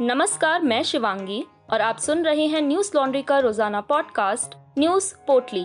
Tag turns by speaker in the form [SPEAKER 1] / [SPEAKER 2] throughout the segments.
[SPEAKER 1] नमस्कार, मैं शिवांगी और आप सुन रहे हैं न्यूज़ लॉन्ड्री का रोज़ाना पॉडकास्ट, न्यूज़ पोटली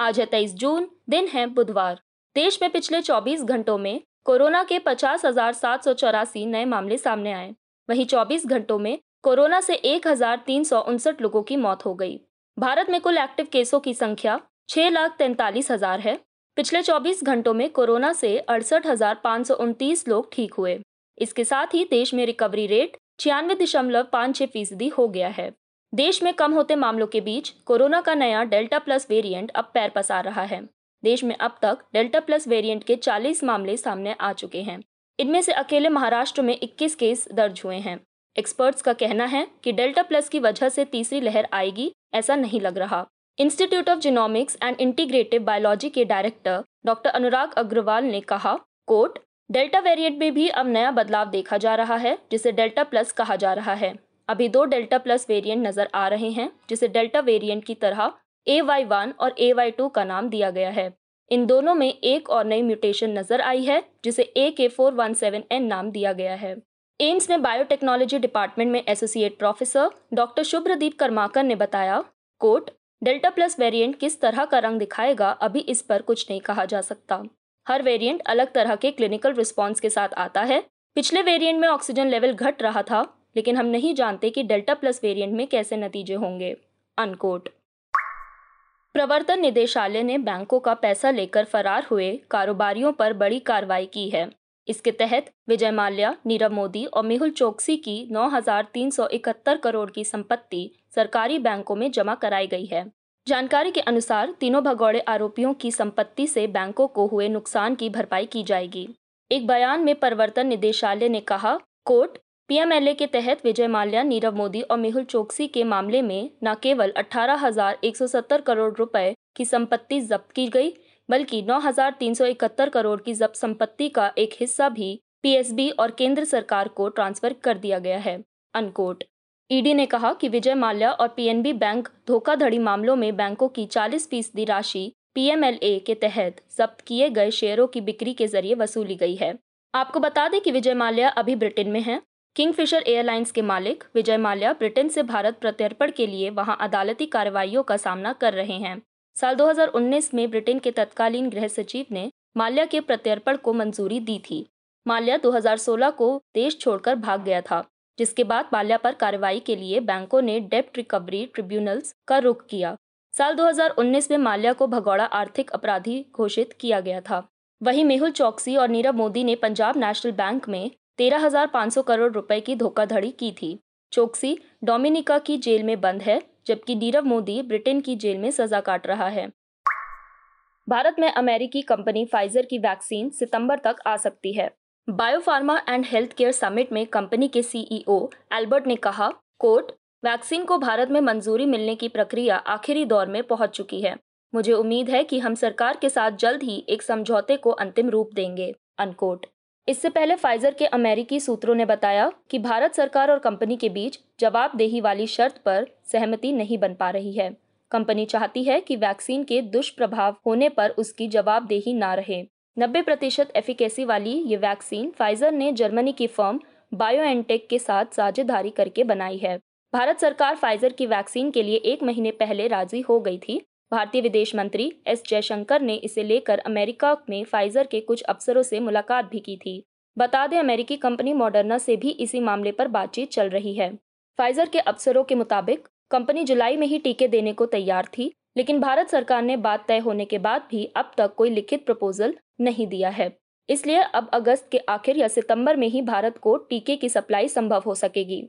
[SPEAKER 1] आज है तेईस जून, दिन है बुधवार। देश में पिछले 24 घंटों में कोरोना के पचास हज़ार सात सौ चौरासी नए मामले सामने आए। वहीं 24 घंटों में कोरोना से एक हज़ार तीन सौ उनसठ लोगों की मौत हो गई। भारत में कुल एक्टिव केसों की संख्या छह लाख तैंतालीस हज़ार है। पिछले 24 घंटों में कोरोना से अड़सठ हज़ार पाँच सौ उनतीस लोग ठीक हुए। इसके साथ ही देश में रिकवरी रेट छियानवे दशमलव पाँच छह फ़ीसदी हो गया है। देश में कम होते मामलों के बीच कोरोना का नया डेल्टा प्लस वेरिएंट अब पैर पसार रहा है। देश में अब तक डेल्टा प्लस वेरिएंट के 40 मामले सामने आ चुके हैं। इनमें से अकेले महाराष्ट्र में 21 केस दर्ज हुए हैं। एक्सपर्ट्स का कहना है कि डेल्टा प्लस की वजह से तीसरी लहर आएगी, ऐसा नहीं लग रहा। Institute of genomics and integrative biology के डायरेक्टर डॉक्टर अनुराग अग्रवाल ने कहा कोट डेल्टा वेरिएंट में भी अब नया बदलाव देखा जा रहा है, जिसे डेल्टा प्लस कहा जा रहा है। अभी दो डेल्टा प्लस वेरिएंट नज़र आ रहे हैं, जिसे डेल्टा वेरिएंट की तरह ए वाई वन और ए वाई टू का नाम दिया गया है। इन दोनों में एक और नई म्यूटेशन नज़र आई है, जिसे ए के फोर वन सेवन एन नाम दिया गया है। एम्स में बायोटेक्नोलॉजी डिपार्टमेंट में associate professor doctor Shubhradeep Karmakar ने बताया, कोट, डेल्टा प्लस वेरिएंट किस तरह का रंग दिखाएगा, अभी इस पर कुछ नहीं कहा जा सकता। हर वेरिएंट अलग तरह के क्लिनिकल रिस्पॉन्स के साथ आता है। पिछले वेरिएंट में ऑक्सीजन लेवल घट रहा था लेकिन हम नहीं जानते कि डेल्टा प्लस वेरिएंट में कैसे नतीजे होंगे। अनकोट प्रवर्तन निदेशालय ने बैंकों का पैसा लेकर फरार हुए कारोबारियों पर बड़ी कार्रवाई की है। इसके तहत विजय माल्या नीरव मोदी और मेहुल चौकसी की 9,371 करोड़ की संपत्ति सरकारी बैंकों में जमा कराई गई है। जानकारी के अनुसार तीनों भगौड़े आरोपियों की संपत्ति से बैंकों को हुए नुकसान की भरपाई की जाएगी। एक बयान में परिवर्तन निदेशालय ने कहा कोर्ट पीएमएलए के तहत विजय माल्या नीरव मोदी और मेहुल चोकसी के मामले में न केवल अठारह करोड़ रुपए की संपत्ति जब्त की गई बल्कि 9,371 करोड़ की जब्त संपत्ति का एक हिस्सा भी पीएसबी और केंद्र सरकार को ट्रांसफ़र कर दिया गया है। अनकोट ईडी ने कहा कि विजय माल्या और पीएनबी बैंक धोखाधड़ी मामलों में बैंकों की 40 फ़ीसदी राशि पीएमएलए के तहत जब्त किए गए शेयरों की बिक्री के ज़रिए वसूली गई है। आपको बता दें कि विजय माल्या अभी ब्रिटेन में हैं। किंगफिशर एयरलाइंस के मालिक विजय माल्या ब्रिटेन से भारत प्रत्यर्पण के लिए वहाँ अदालती कार्रवाइयों का सामना कर रहे हैं। साल 2019 में ब्रिटेन के तत्कालीन गृह सचिव ने माल्या के प्रत्यर्पण को मंजूरी दी थी। माल्या 2016 को देश छोड़कर भाग गया था। जिसके बाद माल्या पर कार्रवाई के लिए बैंकों ने डेप्ट रिकवरी ट्रिब्यूनल्स का रुख किया। साल 2019 में माल्या को भगौड़ा आर्थिक अपराधी घोषित किया गया था। वहीं मेहुल चौकसी और नीरव मोदी ने पंजाब नेशनल बैंक में 13,500 करोड़ रुपए की धोखाधड़ी की थी। चौकसी डोमिनिका की जेल में बंद है जबकि नीरव मोदी ब्रिटेन की जेल में सजा काट रहा है। भारत में अमेरिकी कंपनी फाइजर की वैक्सीन सितंबर तक आ सकती है। Biopharma and health care summit में कंपनी के सीईओ एल्बर्ट ने कहा कोट वैक्सीन को भारत में मंजूरी मिलने की प्रक्रिया आखिरी दौर में पहुँच चुकी है। मुझे उम्मीद है कि हम सरकार के साथ जल्द ही एक समझौते को अंतिम रूप देंगे अनकोट इससे पहले फाइजर के अमेरिकी सूत्रों ने बताया कि भारत सरकार और कंपनी के बीच जवाबदेही वाली शर्त पर सहमति नहीं बन पा रही है। कंपनी चाहती है कि वैक्सीन के दुष्प्रभाव होने पर उसकी जवाबदेही ना रहे। नब्बे प्रतिशत एफिकेसी वाली ये वैक्सीन फाइजर ने जर्मनी की फर्म बायोएनटेक के साथ साझेदारी करके बनाई है। भारत सरकार फाइजर की वैक्सीन के लिए एक महीने पहले राज़ी हो गई थी। भारतीय विदेश मंत्री एस जयशंकर ने इसे लेकर अमेरिका में फाइजर के कुछ अफसरों से मुलाकात भी की थी। बता दें, अमेरिकी कंपनी मॉडर्ना से भी इसी मामले पर बातचीत चल रही है। फाइजर के अफसरों के मुताबिक, कंपनी जुलाई में ही टीके देने को तैयार थी लेकिन भारत सरकार ने बात तय होने के बाद भी अब तक कोई लिखित प्रपोजल नहीं दिया है। इसलिए अब अगस्त के आखिर या सितंबर में ही भारत को टीके की सप्लाई संभव हो सकेगी।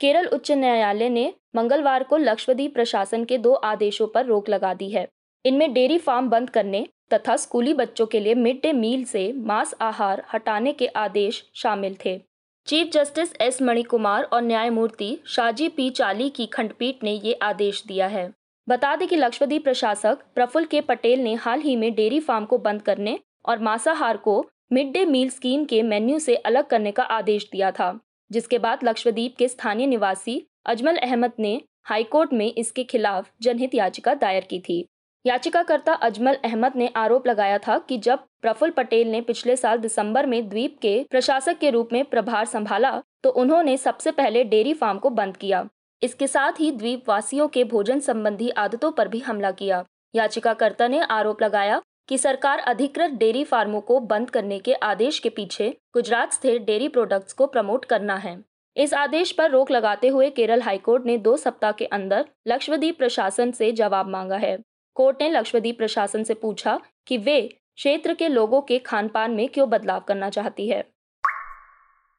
[SPEAKER 1] केरल उच्च न्यायालय ने मंगलवार को लक्षद्वीप प्रशासन के दो आदेशों पर रोक लगा दी है। इनमें डेयरी फार्म बंद करने तथा स्कूली बच्चों के लिए मिड डे मील से मांस आहार हटाने के आदेश शामिल थे। चीफ जस्टिस एस मणिकुमार और न्यायमूर्ति शाजी पी चाली की खंडपीठ ने ये आदेश दिया है। बता दें कि लक्षद्वीप प्रशासक प्रफुल्ल के पटेल ने हाल ही में डेयरी फार्म को बंद करने और मांसाहार को मिड डे मील स्कीम के मेन्यू से अलग करने का आदेश दिया था, जिसके बाद लक्षद्वीप के स्थानीय निवासी अजमल अहमद ने हाईकोर्ट में इसके खिलाफ जनहित याचिका दायर की थी। याचिकाकर्ता अजमल अहमद ने आरोप लगाया था कि जब प्रफुल्ल पटेल ने पिछले साल दिसंबर में द्वीप के प्रशासक के रूप में प्रभार संभाला तो उन्होंने सबसे पहले डेयरी फार्म को बंद किया। इसके साथ ही द्वीप वासियों के भोजन संबंधी आदतों पर भी हमला किया। याचिकाकर्ता ने आरोप लगाया कि सरकार अधिकृत डेयरी फार्मों को बंद करने के आदेश के पीछे गुजरात स्थित डेयरी प्रोडक्ट्स को प्रमोट करना है। इस आदेश पर रोक लगाते हुए केरल हाईकोर्ट ने दो सप्ताह के अंदर लक्षद्वीप प्रशासन से जवाब मांगा है। कोर्ट ने लक्षद्वीप प्रशासन से पूछा कि वे क्षेत्र के लोगों के खान पान में क्यों बदलाव करना चाहती है।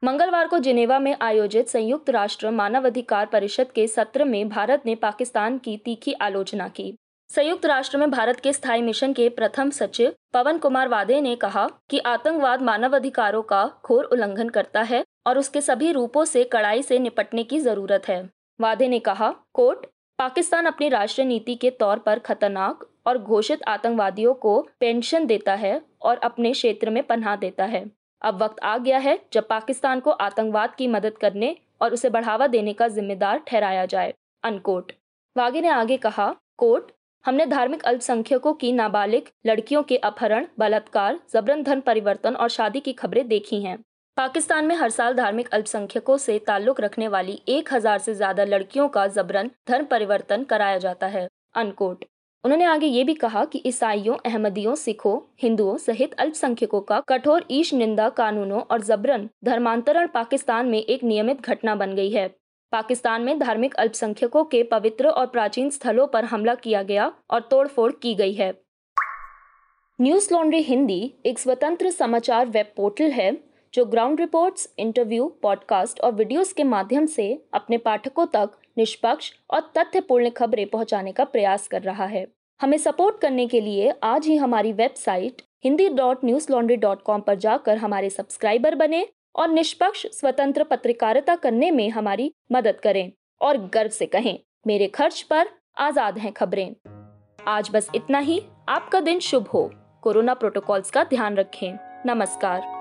[SPEAKER 1] मंगलवार को जिनेवा में आयोजित संयुक्त राष्ट्र मानवाधिकार परिषद के सत्र में भारत ने पाकिस्तान की तीखी आलोचना की। संयुक्त राष्ट्र में भारत के स्थायी मिशन के प्रथम सचिव पवन कुमार वादे ने कहा कि आतंकवाद मानवाधिकारों का घोर उल्लंघन करता है और उसके सभी रूपों से कड़ाई से निपटने की ज़रूरत है। वादे ने कहा, कोर्ट, पाकिस्तान अपनी राष्ट्रीय नीति के तौर पर खतरनाक और घोषित आतंकवादियों को पेंशन देता है और अपने क्षेत्र में पनाह देता है। अब वक्त आ गया है जब पाकिस्तान को आतंकवाद की मदद करने और उसे बढ़ावा देने का जिम्मेदार ठहराया जाए। अनकोट। वागे ने आगे कहा कोर्ट हमने धार्मिक अल्पसंख्यकों की नाबालिग लड़कियों के अपहरण, बलात्कार, जबरन धन परिवर्तन और शादी की खबरें देखी हैं। पाकिस्तान में हर साल धार्मिक अल्पसंख्यकों से ताल्लुक रखने वाली एक हज़ार से ज़्यादा लड़कियों का जबरन धर्म परिवर्तन कराया जाता है। अनकोट। उन्होंने आगे ये भी कहा कि ईसाइयों अहमदियों सिखों हिंदुओं सहित अल्पसंख्यकों का कठोर ईश निंदा कानूनों और जबरन धर्मांतरण पाकिस्तान में एक नियमित घटना बन गई है। पाकिस्तान में धार्मिक अल्पसंख्यकों के पवित्र और प्राचीन स्थलों पर हमला किया गया और तोड़फोड़ की गई है। न्यूज़ लॉन्ड्री हिंदी एक स्वतंत्र समाचार वेब पोर्टल है जो ग्राउंड रिपोर्ट्स, इंटरव्यू पॉडकास्ट और वीडियोस के माध्यम से अपने पाठकों तक निष्पक्ष और तथ्यपूर्ण खबरें पहुँचाने का प्रयास कर रहा है। हमें सपोर्ट करने के लिए आज ही हमारी website Hindi dot news laundry dot com पर जाकर हमारे सब्सक्राइबर बने और निष्पक्ष, स्वतंत्र पत्रकारिता करने में हमारी मदद करें और गर्व से कहें, मेरे खर्च पर आज़ाद हैं खबरें। आज बस इतना ही। आपका दिन शुभ हो। कोरोना प्रोटोकॉल्स का ध्यान रखें। नमस्कार।